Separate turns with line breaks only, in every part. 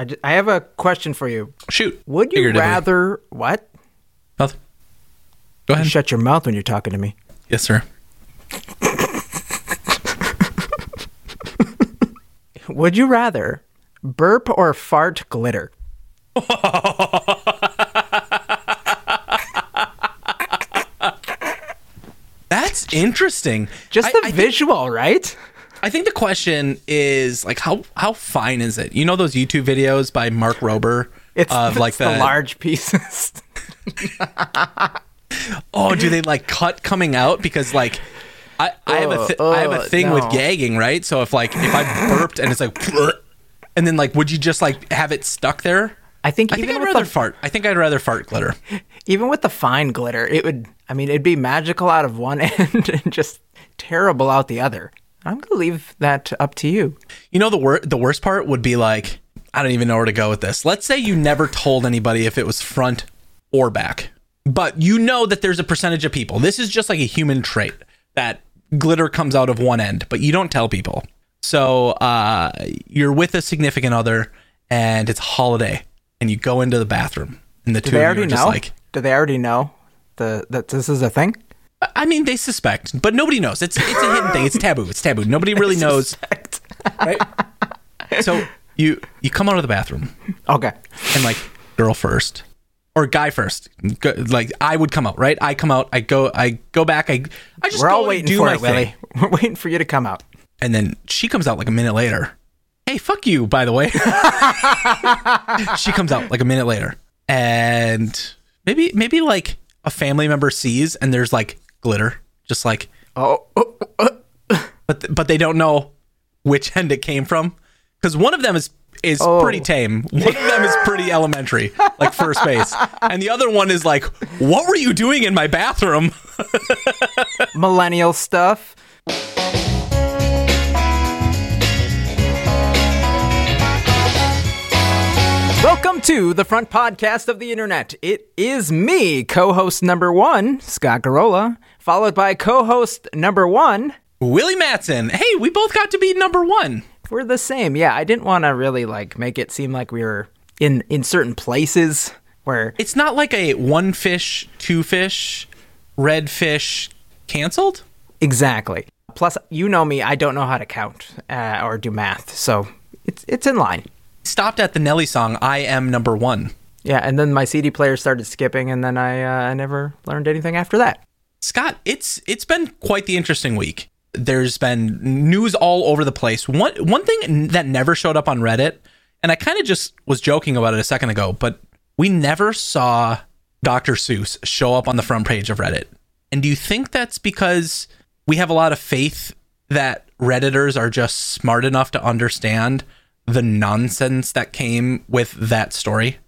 I, I have a question for you.
Shoot.
Would you rather what?
Nothing. Go
You
ahead.
shut your mouth when you're talking to me.
yes, sir.
Would you rather burp or fart glitter?
That's interesting.
Just the
I think-
visual, right?
I think the question is like how how fine is it? You know those YouTube videos by Mark Rober
It's,
of like
it's the,
the,
large pieces.
oh, do they like cut coming out because like I, I have a th-
Oh,
I have a
oh,
thing with gagging, right? So if like if I burped and it's like and then like would you just like have it stuck there?
I think
I think I'd
with
rather
the,
fart. I think I'd rather fart glitter.
even with the fine glitter, it would. I mean, it'd be magical out of one end and just terrible out the other. I'm gonna leave that up to you.
You know the wor- the worst part would be like I don't even know where to go with this. Let's say you never told anybody if it was front or back. But you know that there's a percentage of people. This is just like a human trait that glitter comes out of one end, but you don't tell people. So uh, you're with a significant other and it's holiday and you go into the bathroom and the
Do
two of you are just
know?
like
Do they already know the that this is a thing?
I mean they suspect, but nobody knows. It's it's a hidden thing. It's taboo. It's taboo. Nobody really knows, right? So you you come out of the bathroom
Okay.
and like girl first or guy first. Go, like I would come out, right? I come out, I go, I go back, I, I just
We're
go
all
and
waiting
do
for
my
it, Willie. We're waiting for you to come out.
and then she comes out like a minute later. Hey, fuck you, by the way. she comes out like a minute later, and maybe maybe like a family member sees, and there's like glitter, just like,
Oh, oh, oh,
but th- but they don't know which end it came from because one of them is is
Oh.
pretty tame. One of them is pretty elementary, like first base, and the other one is like, "What were you doing in my bathroom?"
millennial stuff. Welcome to the front podcast of the internet. It is me, co-host number one, Scott Garola, followed by co-host number one.
Willie Matson. Hey, we both got to be number one.
We're the same. Yeah, I didn't want to really like make it seem like we were in in certain places where
It's not like a one fish, two fish, red fish canceled.
exactly. Plus, you know me, I don't know how to count uh, or do math, so it's it's in line.
Stopped at the Nelly song "I Am Number One."
Yeah, and then my CD player started skipping, and then I uh, I never learned anything after that.
Scott, it's it's been quite the interesting week. There's been news all over the place. One one thing that never showed up on Reddit, and I kind of just was joking about it a second ago, but we never saw Dr. Seuss show up on the front page of Reddit. And do you think that's because we have a lot of faith that Redditors are just smart enough to understand the nonsense that came with that story?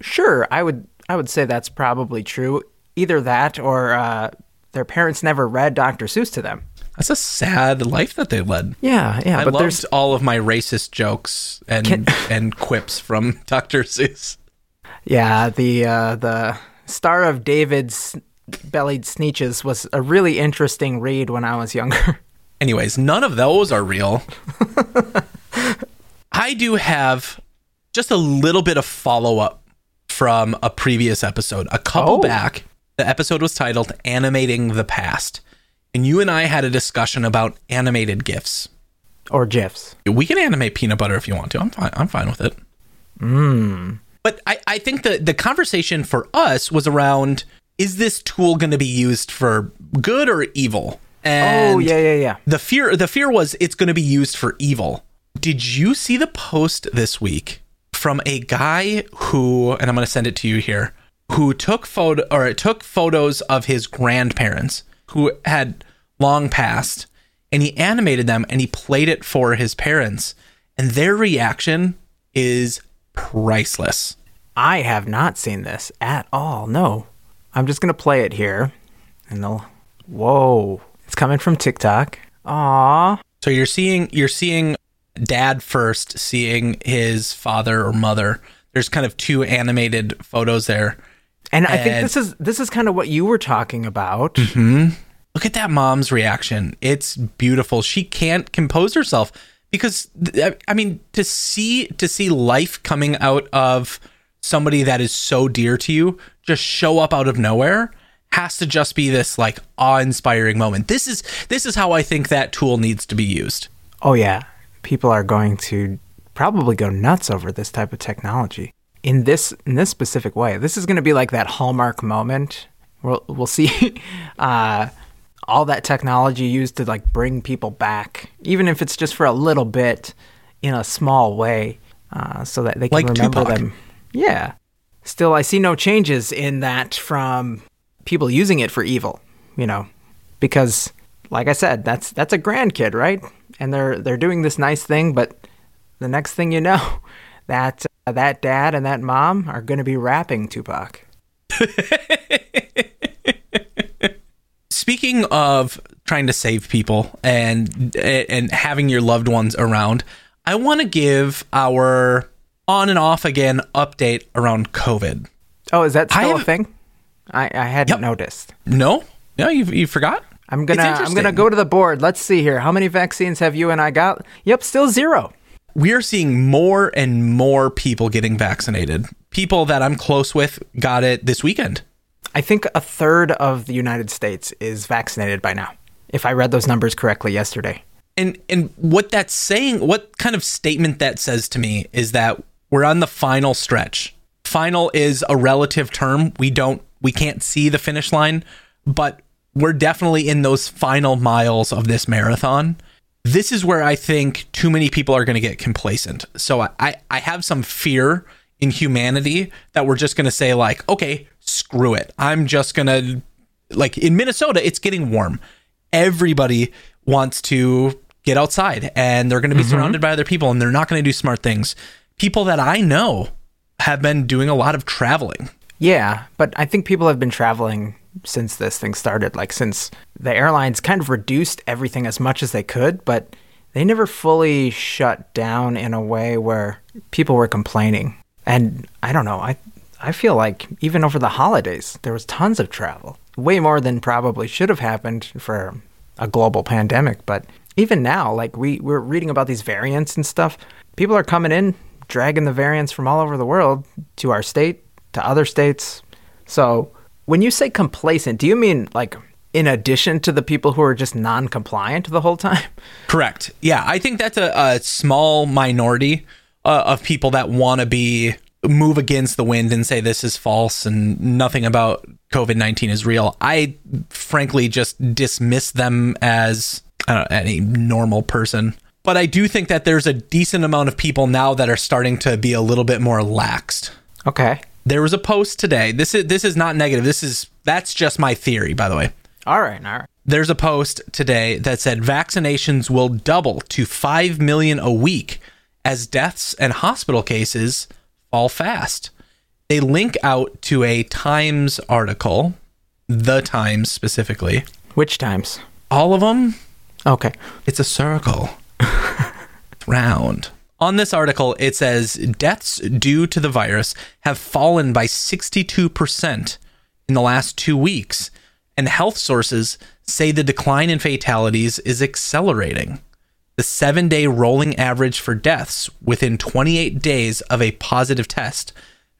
Sure, I would I would say that's probably true. Either that, or uh, their parents never read Dr. Seuss to them.
That's a sad life that they led.
Yeah, yeah,
I
but
loved
there's
all of my racist jokes and
Can-
and quips from Dr. Seuss.
yeah the uh, the Star of David's bellied Sneetches was a really interesting read when I was younger.
Anyways, none of those are real. I do have just a little bit of follow up from a previous episode. A couple
Oh.
back, the episode was titled Animating the Past. And you and I had a discussion about animated GIFs.
or gifs.
We can animate peanut butter if you want to. I'm fine. I'm fine with it. Hmm. But I, I think the the conversation for us was around: Is this tool going to be used for good or evil? Oh, and
oh yeah, yeah, yeah.
the fear the fear was it's going to be used for evil. Did you see the post this week from a guy who and I'm going to send it to you here who took photo or took photos of his grandparents who had long passed and he animated them and he played it for his parents and their reaction is priceless.
I have not seen this at all. No, I'm just gonna play it here, and they'll. Whoa, it's coming from TikTok. Aw,
So you're seeing you're seeing dad first seeing his father or mother. There's kind of two animated photos there.
and I think this is this is kind of what you were talking about. Mm-hmm.
Look at that mom's reaction. It's beautiful. She can't compose herself because I mean to see to see life coming out of somebody that is so dear to you just show up out of nowhere has to just be this like awe-inspiring moment. This is this is how I think that tool needs to be used.
Oh yeah, people are going to probably go nuts over this type of technology in this in this specific way. This is going to be like that hallmark moment. We'll we'll see uh, all that technology used to like bring people back, even if it's just for a little bit, in a small way, uh, so that they can
Like
remember
Tupac.
them. Yeah. Still, I see no changes in that from people using it for evil. You know, because like I said, that's that's a grandkid, right? And they're they're doing this nice thing, but the next thing you know, that uh, that dad and that mom are going to be rapping Tupac.
Speaking of trying to save people and and having your loved ones around, I want to give our on and off again update around COVID.
Oh, is that still a thing? I, I hadn't
Yep.
noticed.
No, no, you you forgot.
I'm gonna I'm gonna go to the board. Let's see here. How many vaccines have you and I got? Yep, still zero.
we are seeing more and more people getting vaccinated. People that I'm close with got it this weekend.
I think a third of the United States is vaccinated by now. If I read those numbers correctly yesterday.
And and what that's saying, what kind of statement that says to me is that we're on the final stretch. Final is a relative term. We don't we can't see the finish line, but we're definitely in those final miles of this marathon. This is where I think too many people are going to get complacent. So I, I, I have some fear in humanity that we're just going to say, like, okay, screw it. I'm just going to, like, in Minnesota, it's getting warm. Everybody wants to get outside and they're going to be mm-hmm. surrounded by other people and they're not going to do smart things. People that I know have been doing a lot of traveling.
Yeah, but I think people have been traveling since this thing started. Like since the airlines kind of reduced everything as much as they could, but they never fully shut down in a way where people were complaining. And I don't know, I I feel like even over the holidays there was tons of travel. Way more than probably should have happened for a global pandemic, but even now like we we're reading about these variants and stuff. People are coming in dragging the variants from all over the world to our state, to other states. So, when you say complacent, do you mean like in addition to the people who are just non compliant the whole time?
Correct. Yeah, I think that's a, a small minority uh, of people that want to be move against the wind and say this is false and nothing about COVID nineteen is real. I frankly just dismiss them as I don't know, any normal person. But I do think that there's a decent amount of people now that are starting to be a little bit more laxed.
Okay.
There was a post today. This is this is not negative. This is that's just my theory, by the way.
All right. All right.
There's a post today that said vaccinations will double to 5 million a week as deaths and hospital cases fall fast. They link out to a Times article, The Times specifically.
Which times?
All of them,
Okay.
it's a circle. round. On this article, it says deaths due to the virus have fallen by 62% in the last two weeks, and health sources say the decline in fatalities is accelerating. The seven day rolling average for deaths within 28 days of a positive test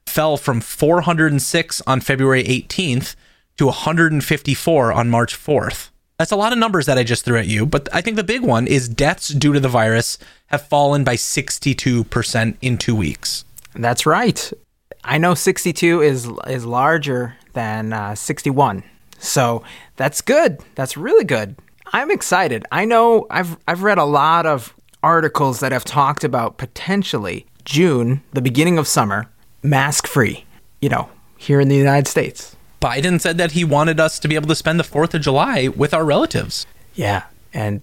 fell from 406 on February 18th to 154 on March 4th. That's a lot of numbers that I just threw at you, but I think the big one is deaths due to the virus have fallen by 62% in two weeks.
That's right. I know 62 is is larger than uh, 61. So that's good. That's really good. I'm excited. I know I've I've read a lot of articles that have talked about potentially June, the beginning of summer, mask free. You know, here in the United States.
Biden said that he wanted us to be able to spend the 4th of July with our relatives.
Yeah, and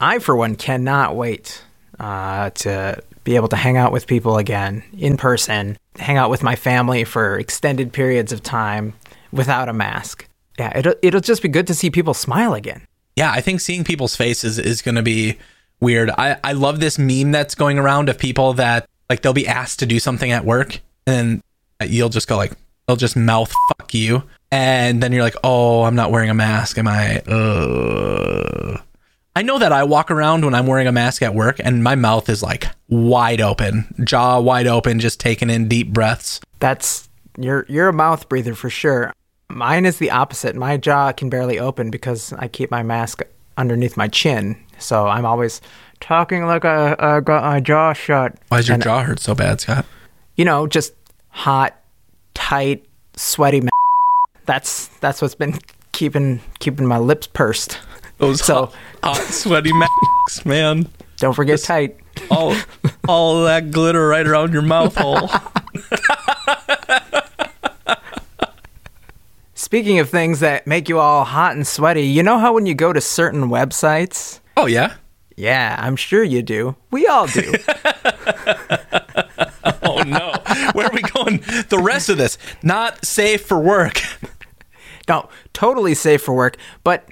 I, for one, cannot wait uh, to be able to hang out with people again in person, hang out with my family for extended periods of time without a mask. Yeah, it'll, it'll just be good to see people smile again.
Yeah, I think seeing people's faces is going to be weird. I, I love this meme that's going around of people that like they'll be asked to do something at work and you'll just go like they'll just mouth fuck you and then you're like, "Oh, I'm not wearing a mask, am I?" Uh. I know that I walk around when I'm wearing a mask at work and my mouth is like wide open, jaw wide open, just taking in deep breaths.
That's you're you're a mouth breather for sure. Mine is the opposite. My jaw can barely open because I keep my mask underneath my chin. So I'm always talking like I, I got my jaw shut.
Why does your
And,
jaw hurt so bad, Scott?
You know, just hot, tight, sweaty. That's that's what's been keeping keeping my lips pursed.
Those
So-
hot, hot sweaty masks, man.
Don't forget tight.
All, all that glitter right around your mouth hole.
Speaking of things that make you all hot and sweaty, you know how when you go to certain websites,
Oh yeah.
yeah, I'm sure you do. We all do.
Oh no. Where are we going? The rest of this not safe for work.
no, totally safe for work, but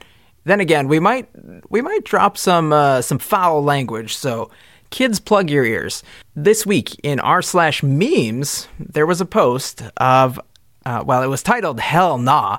then again, we might we might drop some uh, some foul language. So, kids, plug your ears. This week in r slash memes, there was a post of uh, well, it was titled "Hell Nah"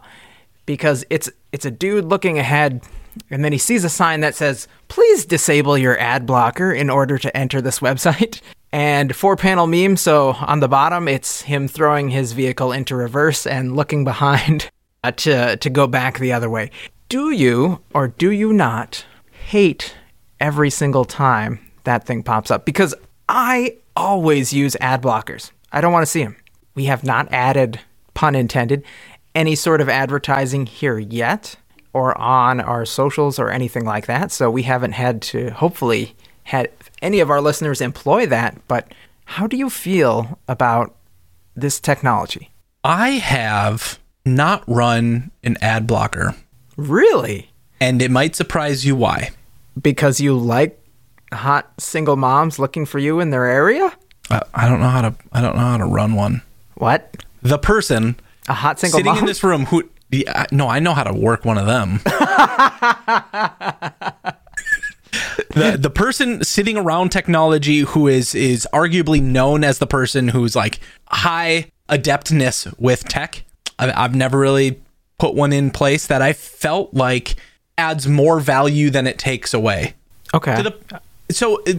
because it's it's a dude looking ahead, and then he sees a sign that says, "Please disable your ad blocker in order to enter this website." And four panel meme. So on the bottom, it's him throwing his vehicle into reverse and looking behind uh, to to go back the other way. Do you or do you not hate every single time that thing pops up? Because I always use ad blockers. I don't want to see them. We have not added, pun intended, any sort of advertising here yet or on our socials or anything like that. So we haven't had to hopefully had any of our listeners employ that, but how do you feel about this technology?
I have not run an ad blocker,
Really?
and it might surprise you why.
Because you like hot single moms looking for you in their area?
I, I don't know how to. I don't know how to run one.
What?
The person
A hot single mom.
sitting
mom?
in this room who. Yeah, uh, no, I know how to work one of them. the the person sitting around technology who is is arguably known as the person who's like high adeptness with tech. I've, I've never really put one in place that I felt like adds more value than it takes away.
okay.
The, so uh,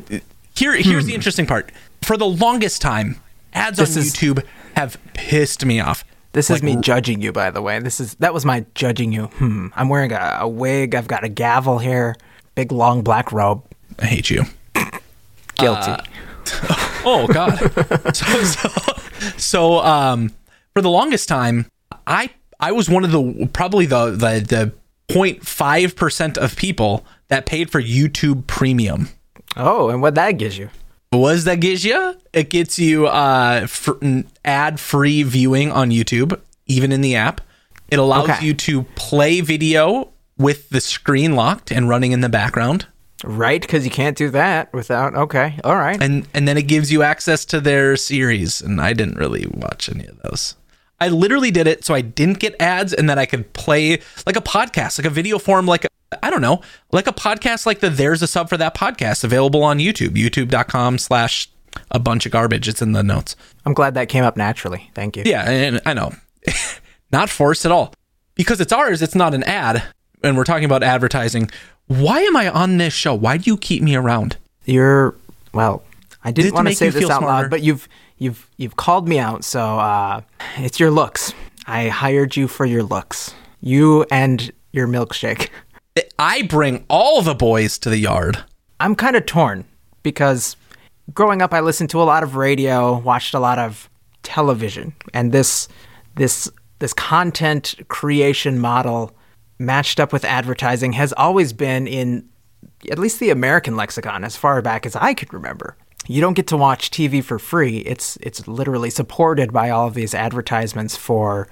here here's the interesting part. For the longest time, ads
This
on
is-
YouTube have pissed me off.
This is me judging you, by the way. This is that was my judging you. Hmm. I'm wearing a, a wig. I've got a gavel here. Big long black robe.
I hate you.
Guilty.
Oh God. so, so, so um, for the longest time, I I was one of the probably the the the 0.5 percent of people that paid for YouTube Premium.
oh, and what that gives you?
What does that get you? It gets you uh, fr- ad free viewing on YouTube, even in the app. It allows
Okay.
you to play video with the screen locked and running in the background.
Right? Because you can't do that without. Okay. All right.
and and then it gives you access to their series and i didn't really watch any of those i literally did it so i didn't get ads and that i could play like a podcast like a video form like i don't know like a podcast like the there's a sub for that podcast available on youtube youtube.com slash a bunch of garbage it's in the notes
I'm glad that came up naturally. Thank you.
yeah and i know not forced at all because it's ours it's not an ad and we're talking about advertising why am i on this show why do you keep me around
You're well. I
Did
didn't want to say this out
smarter?
loud, but you've you've you've called me out. So uh, it's your looks. I hired you for your looks. You and your milkshake.
i bring all the boys to the yard
I'm kind of torn because growing up, I listened to a lot of radio, watched a lot of television, and this this this content creation model matched up with advertising has always been in at least the American lexicon as far back as I could remember. You don't get to watch TV for free. It's it's literally supported by all of these advertisements for,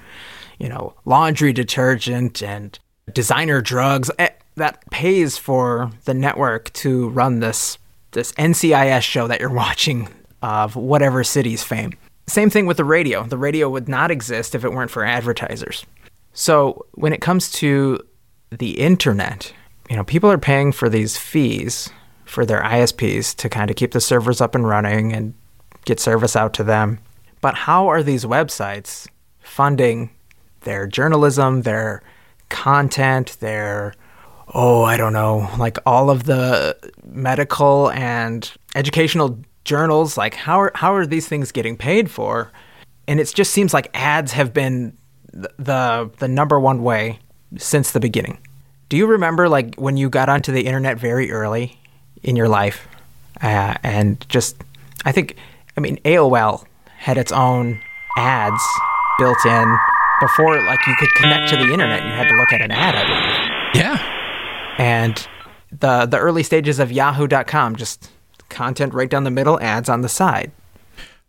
you know, laundry detergent and designer drugs eh, that pays for the network to run this this NCIS show that you're watching of whatever city's fame. Same thing with the radio. The radio would not exist if it weren't for advertisers. So when it comes to the internet, you know, people are paying for these fees for their ISPs to kind of keep the servers up and running and get service out to them. But how are these websites funding their journalism, their content, their oh, I don't know, like all of the medical and educational journals, like how are how are these things getting paid for? And it just seems like ads have been the the, the number one way since the beginning. Do you remember like when you got onto the internet very early in your life, uh, and just I think I mean AOL had its own ads built in before like you could connect to the internet. You had to look at an ad, I believe.
Yeah.
And the the early stages of Yahoo.com, just content right down the middle, ads on the side.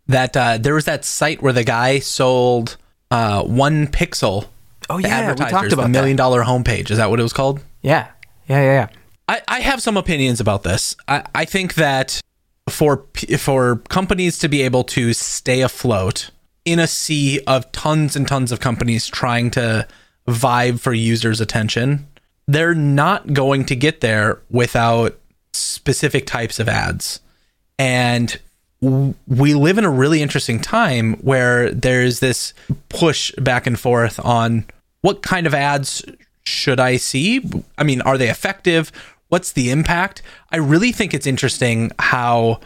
That uh, there was that site where the guy sold uh, one pixel.
Oh yeah, we talked about
the million dollar homepage. Is that what it was called?
Yeah, yeah, yeah, yeah.
I, I have some opinions about this. I, I think that for for companies to be able to stay afloat in a sea of tons and tons of companies trying to vibe for users' attention, they're not going to get there without specific types of ads. And we live in a really interesting time where there's this push back and forth on what kind of ads should I see? I mean, are they effective? What's the impact? I really think it's interesting how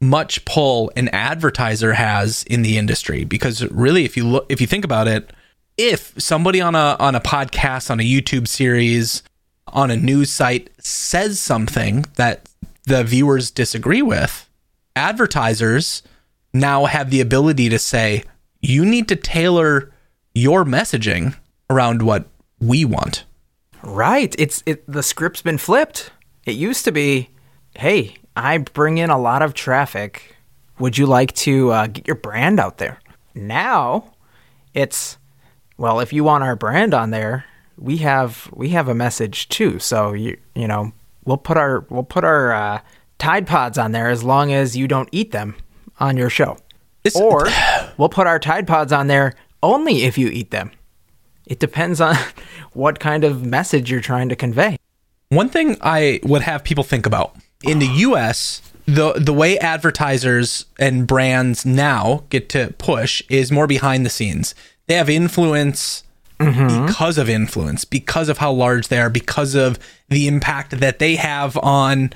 much pull an advertiser has in the industry because really if you look if you think about it, if somebody on a on a podcast, on a YouTube series, on a news site says something that the viewers disagree with, advertisers now have the ability to say, you need to tailor your messaging around what we want.
Right. It's it. The script's been flipped. It used to be, hey, I bring in a lot of traffic. Would you like to uh, get your brand out there? Now, it's well, if you want our brand on there, we have we have a message too. So you you know we'll put our we'll put our uh, Tide Pods on there as long as you don't eat them on your show,
It's-
or we'll put our Tide Pods on there only if you eat them. It depends on what kind of message you're trying to convey.
One thing I would have people think about in the US, the the way advertisers and brands now get to push is more behind the scenes. They have influence because of influence, because of how large they are, because of the impact that they have on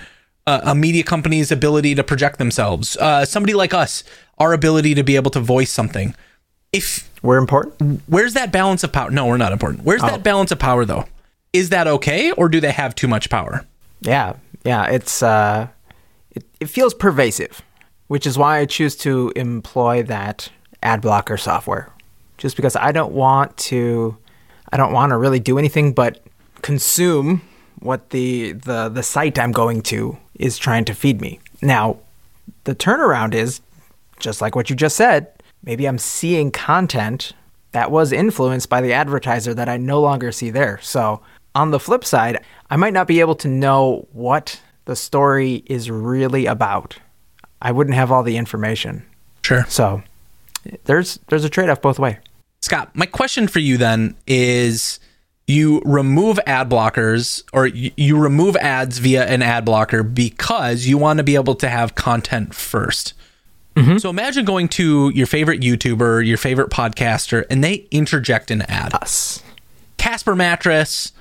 uh, a media company's ability to project themselves. Uh, somebody like us, our ability to be able to voice something. If
We're important.
where's that balance of power? No, we're not important. Where's that balance of power though? Is that okay, or do they have too much power?
Yeah, yeah. It's uh, it, it feels pervasive, which is why I choose to employ that ad blocker software. Just because I don't want to, I don't want to really do anything but consume what the the the site I'm going to is trying to feed me. Now, the turnaround is just like what you just said. Maybe I'm seeing content that was influenced by the advertiser that I no longer see there. So, on the flip side, I might not be able to know what the story is really about. I wouldn't have all the information.
Sure.
So, there's there's a trade-off both way.
Scott, my question for you then is you remove ad blockers or you, remove ads via an ad blocker because you want to be able to have content 1st So imagine going to your favorite YouTuber, your favorite podcaster, and they interject an ad.
Us.
Casper mattress.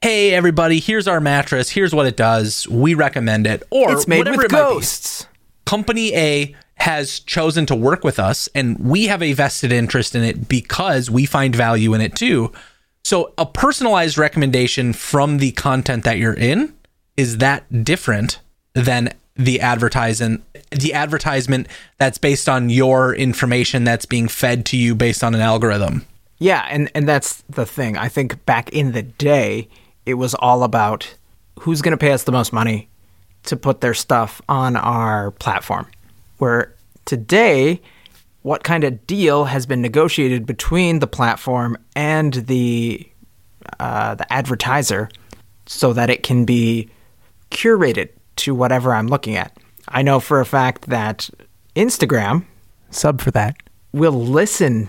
Hey everybody, here's our mattress. Here's what it does. We recommend it. Or
It's made
whatever
with
it might be
ghosts.
company A has chosen to work with us and we have a vested interest in it because we find value in it too. So a personalized recommendation from the content that you're in is that different than the advertisement the advertisement that's based on your information that's being fed to you based on an algorithm.
Yeah, and and that's the thing. I think back in the day, it was all about who's going to pay us the most money to put their stuff on our platform. Where today, what kind of deal has been negotiated between the platform and the uh, the advertiser, so that it can be curated to whatever I'm looking at. I know for a fact that Instagram, sub for that, will listen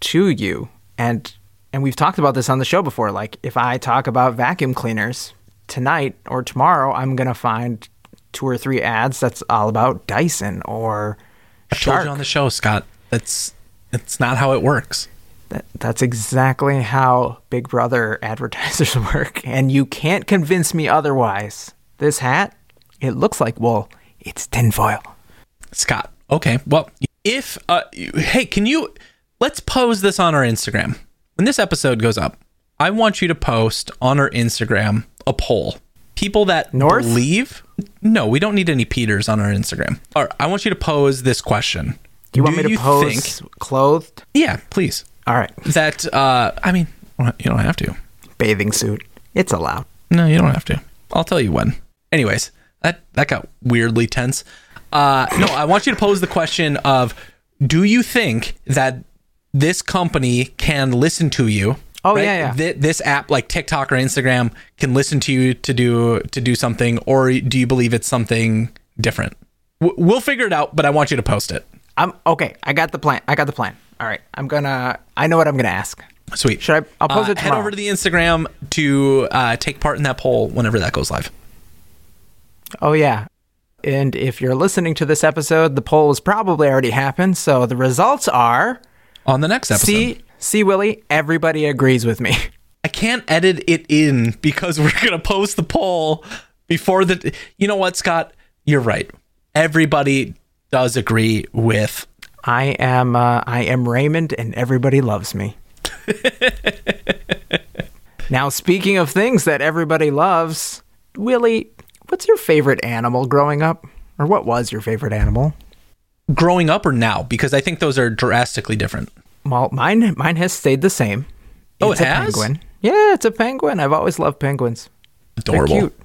to you and and we've talked about this on the show before like if I talk about vacuum cleaners tonight or tomorrow I'm going to find two or three ads that's all about Dyson or
I told
Shark.
you on the show, Scott. That's it's not how it works.
That, that's exactly how Big Brother advertisers work, and you can't convince me otherwise. This hat, it looks like wool. It's tinfoil.
Scott. Okay. Well, if uh, hey, can you let's pose this on our Instagram. When this episode goes up, I want you to post on our Instagram a poll. People that
North?
believe No, we don't need any Peters on our Instagram. All right, I want you to pose this question.
Do you want me to pose
think
clothed?
Yeah, please.
All right.
That uh I mean, you don't have to.
Bathing suit. It's allowed.
No, you don't have to. I'll tell you when. Anyways, that that got weirdly tense. Uh, no, I want you to pose the question of: Do you think that this company can listen to you?
Oh, yeah, yeah.
Th- this app, like TikTok or Instagram, can listen to you to do to do something, or do you believe it's something different? W- we'll figure it out, but I want you to post it.
I'm okay. I got the plan. I got the plan. All right. I'm gonna. I know what I'm gonna ask.
Sweet.
Should I? I'll post
Uh,
it
Head over to the Instagram to uh, take part in that poll whenever that goes live.
Oh yeah. And if you're listening to this episode, the poll has probably already happened. So the results are:
On the next episode.
see, see, Willie. Everybody agrees with me.
I can't edit it in because we're gonna post the poll before the. You know what, Scott? You're right. Everybody does agree with.
I am. Uh, I am Raymond, and everybody loves me. now, speaking of things that everybody loves, Willie, what's your favorite animal growing up, or what was your favorite animal?
Growing up or now, because I think those are drastically different.
Well, mine mine has stayed the same.
Oh,
it's
it
a
has?
penguin. Yeah, it's a penguin. I've always loved penguins. They're
Adorable.
cute.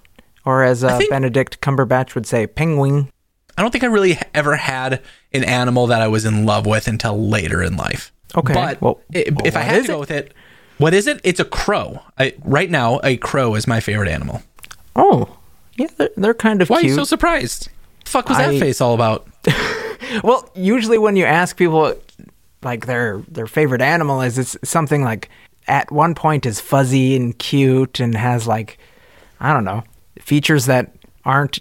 Or as uh,
think-
Benedict Cumberbatch would say, penguin.
I don't think I really ever had an animal that I was in love with until later in life.
Okay,
But
well-
i-
well,
if I had to go
it?
with it, what is it? It's a crow. I, right now, a crow is my favorite animal.
Oh, yeah, they're, they're kind of
Why are you so surprised? The fuck was
I-
that face all about?
well, usually when you ask people like their their favorite animal is it's something like at one point is fuzzy and cute and has like I don't know features that aren't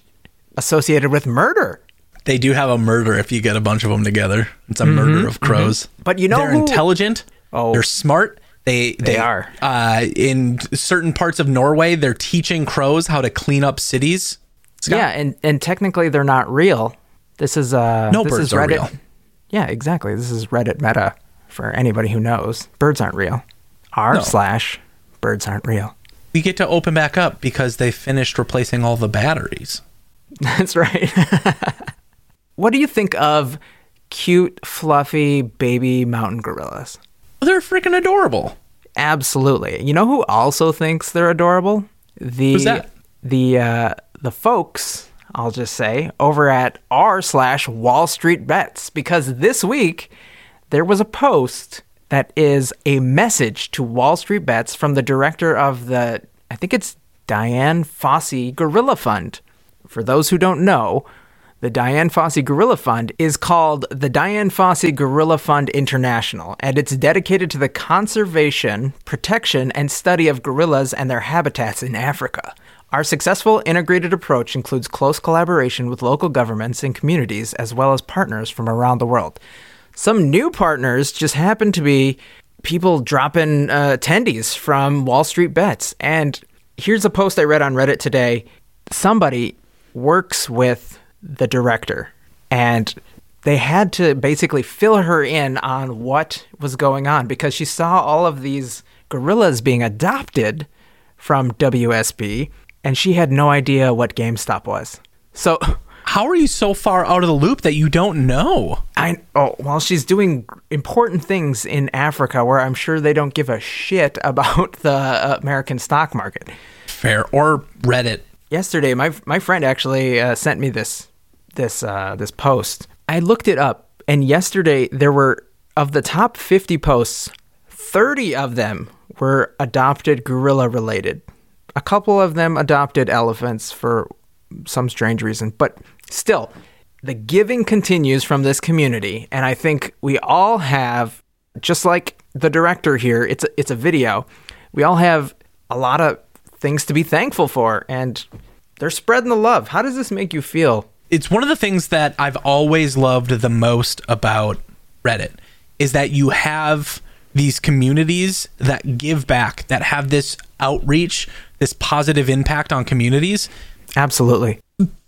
associated with murder.
They do have a murder if you get a bunch of them together. It's a murder mm-hmm, of crows. Mm-hmm.
But you know
they're
who-
intelligent.
Oh.
they're smart. They they,
are.
Uh, in certain parts of Norway, they're teaching crows how to clean up cities. Scott?
Yeah, and and technically they're not real. This is uh
No
this
birds
is
are real.
Yeah, exactly. This is Reddit meta for anybody who knows. Birds aren't real. R
No.
slash birds aren't real.
We get to open back up because they finished replacing all the batteries.
That's right. what do you think of cute, fluffy baby mountain gorillas?
They're freaking adorable.
Absolutely. You know who also thinks they're adorable? The the uh, the folks. I'll just say over at r slash Wall Street Bets because this week there was a post that is a message to Wall Street Bets from the director of the I think it's Dian Fossey Gorilla Fund. For those who don't know, the Dian Fossey Gorilla Fund is called the Dian Fossey Gorilla Fund International, and it's dedicated to the conservation, protection, and study of gorillas and their habitats in Africa. Our successful integrated approach includes close collaboration with local governments and communities, as well as partners from around the world. Some new partners just happen to be people dropping uh, attendees from Wall Street Bets. And here's a post I read on Reddit today. Somebody works with the director, and they had to basically fill her in on what was going on because she saw all of these gorillas being adopted from WSB, and she had no idea what GameStop was. So
How are you so far out of the loop that you don't know?
I oh well she's doing important things in Africa where I'm sure they don't give a shit about the uh, American stock market.
Fair or Reddit?
Yesterday my my friend actually uh, sent me this this uh, this post. I looked it up and yesterday there were of the top 50 posts 30 of them were adopted gorilla related. A couple of them adopted elephants for some strange reason, but still, the giving continues from this community, and I think we all have, just like the director here, it's a, it's a video. We all have a lot of things to be thankful for, and they're spreading the love. How does this make you feel?
It's one of the things that I've always loved the most about Reddit is that you have these communities that give back, that have this outreach, this positive impact on communities.
Absolutely.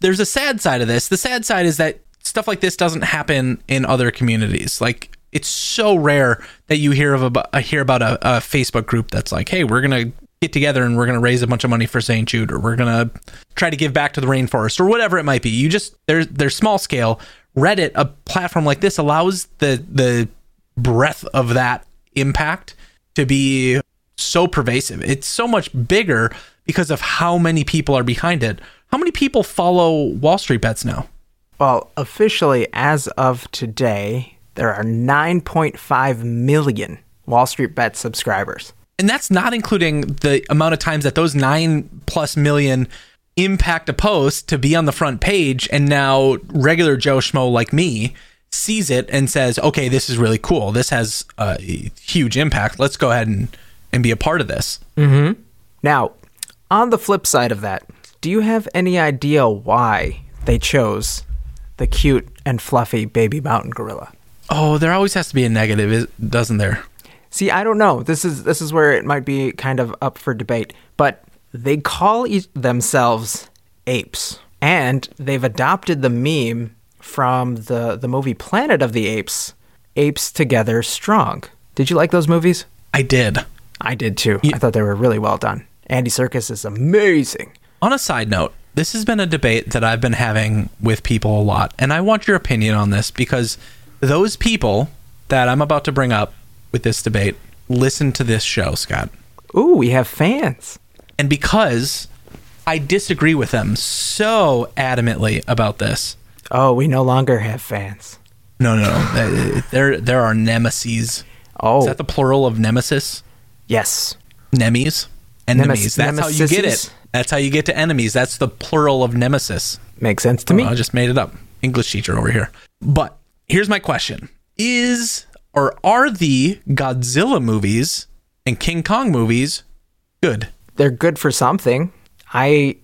There's a sad side of this. The sad side is that stuff like this doesn't happen in other communities. Like it's so rare that you hear of a hear about a, a Facebook group that's like, "Hey, we're gonna get together and we're gonna raise a bunch of money for St. Jude, or we're gonna try to give back to the rainforest, or whatever it might be." You just they're they're small scale. Reddit, a platform like this, allows the the breadth of that impact to be so pervasive. It's so much bigger because of how many people are behind it. How many people follow Wall Street Bets now?
Well, officially, as of today, there are 9.5 million Wall Street Bet subscribers.
And that's not including the amount of times that those nine plus million impact a post to be on the front page. And now regular Joe Schmo like me sees it and says, okay, this is really cool. This has a huge impact. Let's go ahead and, and be a part of this.
Mm-hmm. Now, on the flip side of that, do you have any idea why they chose the cute and fluffy baby mountain gorilla?
Oh, there always has to be a negative, doesn't there?
See, I don't know. This is this is where it might be kind of up for debate, but they call e- themselves apes, and they've adopted the meme from the the movie Planet of the Apes, Apes Together Strong. Did you like those movies?
I did.
I did too. I thought they were really well done. Andy Serkis is amazing.
On a side note, this has been a debate that I've been having with people a lot, and I want your opinion on this because those people that I'm about to bring up with this debate listen to this show, Scott.
Ooh, we have fans.
And because I disagree with them so adamantly about this.
Oh, we no longer have fans.
No, no, no. there there are nemesis.
Oh.
Is that the plural of nemesis?
Yes.
Nemes? Enemies.
Nemes-
That's how you get it. That's how you get to enemies. That's the plural of nemesis.
Makes sense to oh, me.
I just made it up. English teacher over here. But here's my question. Is or are the Godzilla movies and King Kong movies good?
They're good for something. I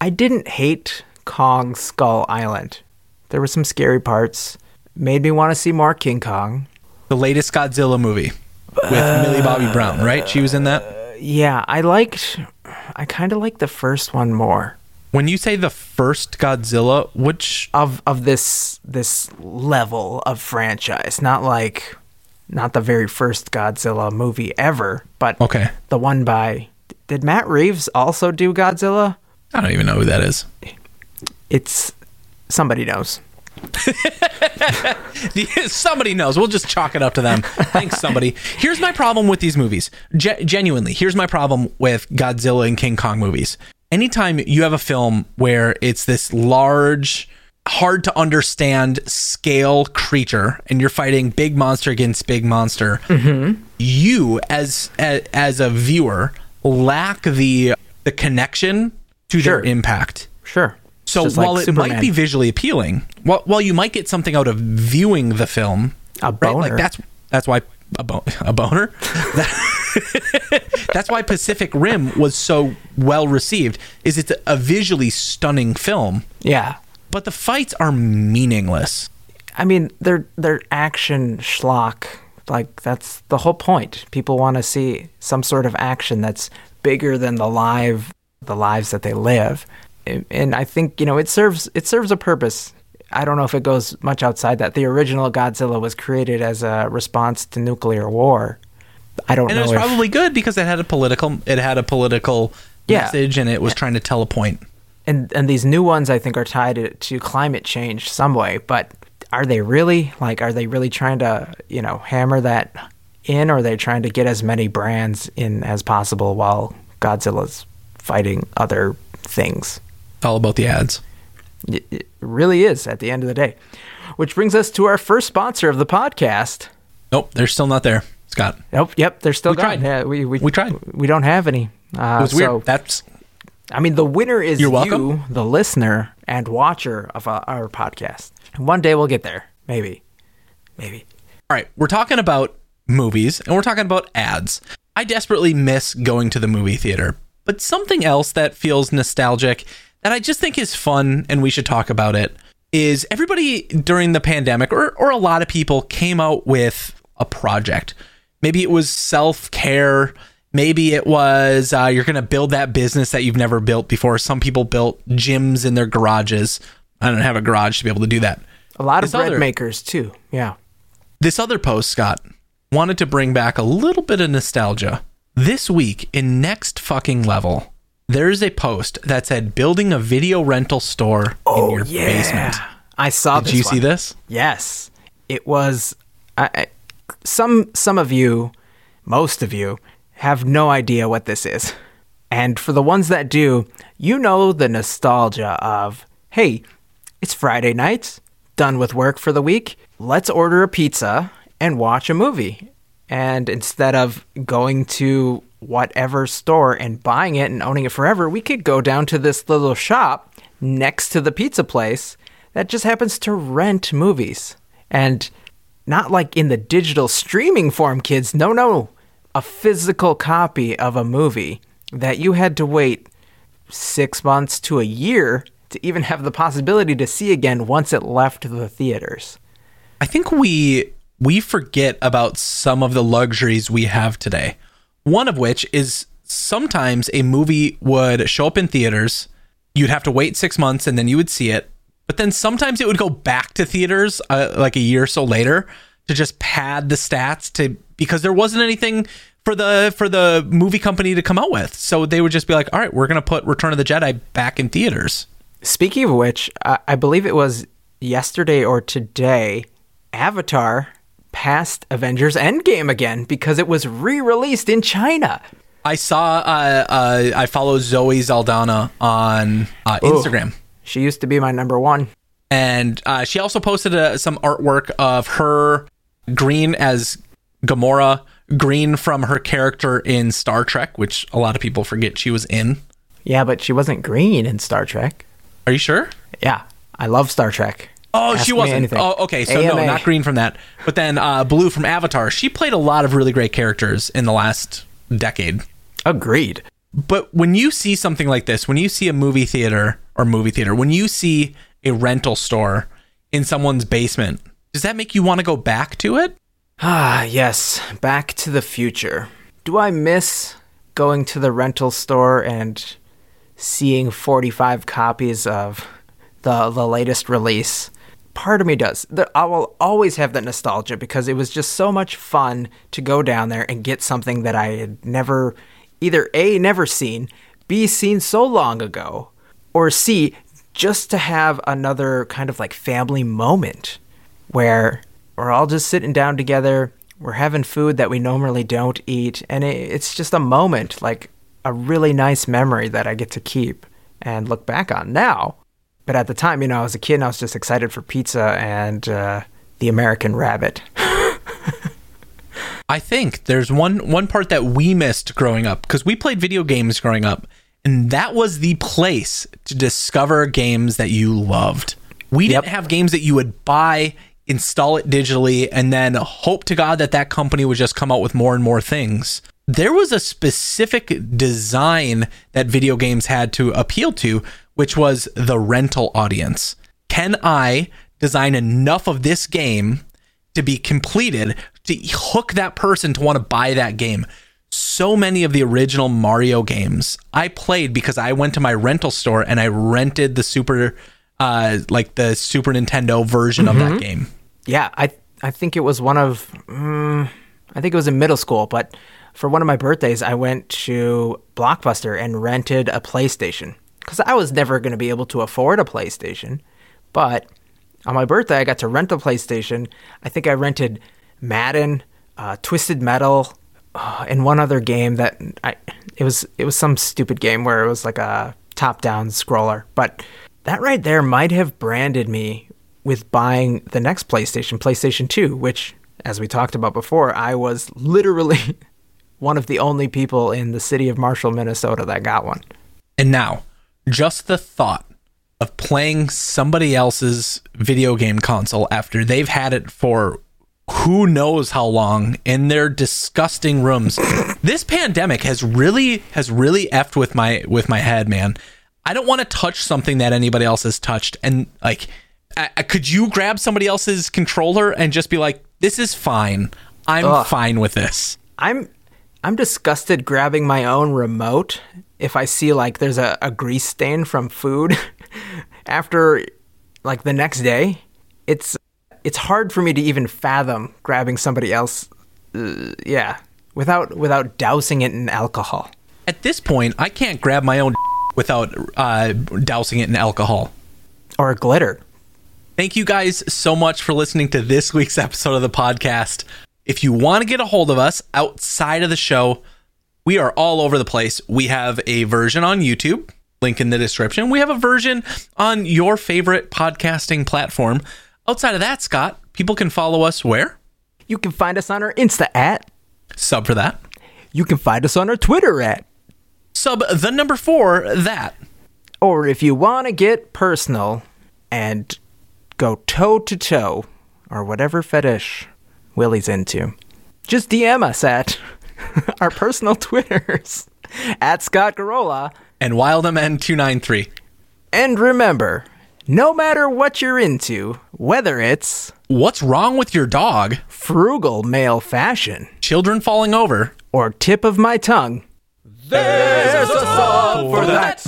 I didn't hate Kong Skull Island. There were some scary parts. Made me want to see more King Kong.
The latest Godzilla movie with Millie Bobby Brown, right? She was in that.
Uh, yeah, I liked I kind of like the first one more.
When you say the first Godzilla, which
Of of this this level of franchise, not like not the very first Godzilla movie ever, but
okay,
the one by Did Matt Reeves also do Godzilla?
I don't even know who that is.
It's somebody knows.
somebody knows. We'll just chalk it up to them. Thanks, somebody. Here's my problem with these movies. Ge- genuinely, here's my problem with Godzilla and King Kong movies. Anytime you have a film where it's this large, hard to understand scale creature, and you're fighting big monster against big monster, you as, as as a viewer lack the the connection to
Sure.
their impact.
Sure.
So
Just like
while it
Superman.
might be visually appealing, while, while you might get something out of viewing the film,
A
right? Like
boner.
that's that's why a, bo- a boner. That- that's why Pacific Rim was so well received. Is it's a visually stunning film,
Yeah.
But the fights are meaningless.
I mean, they're they're action schlock. Like that's the whole point. People want to see some sort of action that's bigger than the live the lives that they live. And- And I think, you know, it serves it serves a purpose. I don't know if it goes much outside that. The original Godzilla was created as a response to nuclear war. I don't
And it was
if
probably good because it had a political it had a political
Yeah.
message and it was trying to tell a point.
And and these new ones I think are tied to, to climate change some way, but are they really like are they really trying to, you know, hammer that in or are they trying to get as many brands in as possible while Godzilla's fighting other things?
All about the ads.
It, it really is at the end of the day. Which brings us to our first sponsor of the podcast.
Nope, they're still not there, Scott.
Nope, yep, they're still
We
gone.
tried.
Yeah, we, we
We tried.
We don't have any. Uh,
It was weird.
so-
That's
I mean, the winner is
You're
you, the listener and watcher of uh, our podcast. One day we'll get there. Maybe. Maybe.
All right, we're talking about movies and we're talking about ads. I desperately miss going to the movie theater, but something else that feels nostalgic that I just think is fun and we should talk about it is everybody during the pandemic or or a lot of people came out with a project. Maybe it was self care. Maybe it was uh, you're going to build that business that you've never built before. Some people built gyms in their garages. I don't have a garage to be able to do that.
A lot of
This
bread
other-
makers too. Yeah.
This other post, Scott, wanted to bring back a little bit of nostalgia. This week in Next Fucking Level, there's a post that said building a video rental store in your basement.
I saw
Did you
one.
see this?
Yes, it was. I, I, some some of you, most of you, have no idea what this is, and for the ones that do, you know the nostalgia of hey, it's Friday night, done with work for the week. Let's order a pizza and watch a movie. And instead of going to whatever store and buying it and owning it forever, we could go down to this little shop next to the pizza place that just happens to rent movies. And not like in the digital streaming form, kids. No, no. A physical copy of a movie that you had to wait six months to a year to even have the possibility to see again once it left the theaters.
I think we we forget about some of the luxuries we have today. One of which is sometimes a movie would show up in theaters, you'd have to wait 6 months and then you would see it. But then sometimes it would go back to theaters uh, like a year or so later to just pad the stats to because there wasn't anything for the for the movie company to come out with. So they would just be like, "All right, we're going to put Return of the Jedi back in theaters."
Speaking of which, I, I believe it was yesterday or today, Avatar passed Avengers Endgame again because it was re released in China.
I saw uh, uh I follow Zoe Saldana on uh, Instagram.
She used to be my number one.
and uh, she also posted uh, some artwork of her green as Gamora, green from her character in Star Trek, which a lot of people forget she was in.
Yeah, but she wasn't green in Star Trek.
Are you sure?
Yeah, I love Star Trek.
Oh,
Ask
she wasn't.
anything.
Oh, okay. So no, not green from that. But then uh, blue from Avatar. She played a lot of really great characters in the last decade.
Agreed.
But when you see something like this, when you see a movie theater or movie theater, when you see a rental store in someone's basement, does that make you want to go back to it?
Ah, yes, Back to the Future. Do I miss going to the rental store and seeing 45 copies of the the latest release? Part of me does. I will always have that nostalgia because it was just so much fun to go down there and get something that I had never either A never seen, B seen so long ago, or C just to have another kind of like family moment where we're all just sitting down together, we're having food that we normally don't eat, and it, it's just a moment, like a really nice memory that I get to keep and look back on now. But at the time, you know, I was a kid and I was just excited for pizza and uh, the American rabbit.
I think there's one one part that we missed growing up because we played video games growing up, and that was the place to discover games that you loved. We
Yep.
didn't have games that you would buy, install it digitally, and then hope to God that that company would just come out with more and more things. There was a specific design that video games had to appeal to, which was the rental audience. Can I design enough of this game to be completed to hook that person to want to buy that game. So many of the original Mario games I played because I went to my rental store and I rented the Super, uh, like the Super Nintendo version of that game.
Yeah, I I think it was one of mm, I think it was in middle school, but for one of my birthdays, I went to Blockbuster and rented a PlayStation because I was never going to be able to afford a PlayStation. But on my birthday, I got to rent a PlayStation. I think I rented Madden, uh, Twisted Metal, uh, and one other game that I it was it was some stupid game where it was like a top-down scroller. But that right there might have branded me with buying the next PlayStation, PlayStation 2, which as we talked about before, I was literally one of the only people in the city of Marshall, Minnesota that got one.
And now, just the thought of playing somebody else's video game console after they've had it for who knows how long in their disgusting rooms. this pandemic has really has really effed with my with my head, man. I don't want to touch something that anybody else has touched and like I, I- could you grab somebody else's controller and just be like this is fine. I'm
Ugh.
fine with this.
I'm I'm disgusted grabbing my own remote if I see like there's a, a grease stain from food after like the next day. It's it's hard for me to even fathom grabbing somebody else uh, yeah, without without dousing it in alcohol.
At this point, I can't grab my own without uh, dousing it in alcohol.
Or glitter.
Thank you guys so much for listening to this week's episode of the podcast. If you want to get a hold of us outside of the show, we are all over the place. We have a version on YouTube, link in the description. We have a version on your favorite podcasting platform. Outside of that, Scott, people can follow us where?
You can find us on our Insta at.
Sub for that.
You can find us on our Twitter at.
Sub the number four, that.
Or if you want to get personal and go toe to toe, or whatever fetish Willie's into, just DM us at our personal Twitters at Scott Garola.
And WildMN293.
And remember, no matter what you're into, whether it's
What's wrong with your dog?
frugal male fashion
Children falling over.
or tip of my tongue, there's a song for that.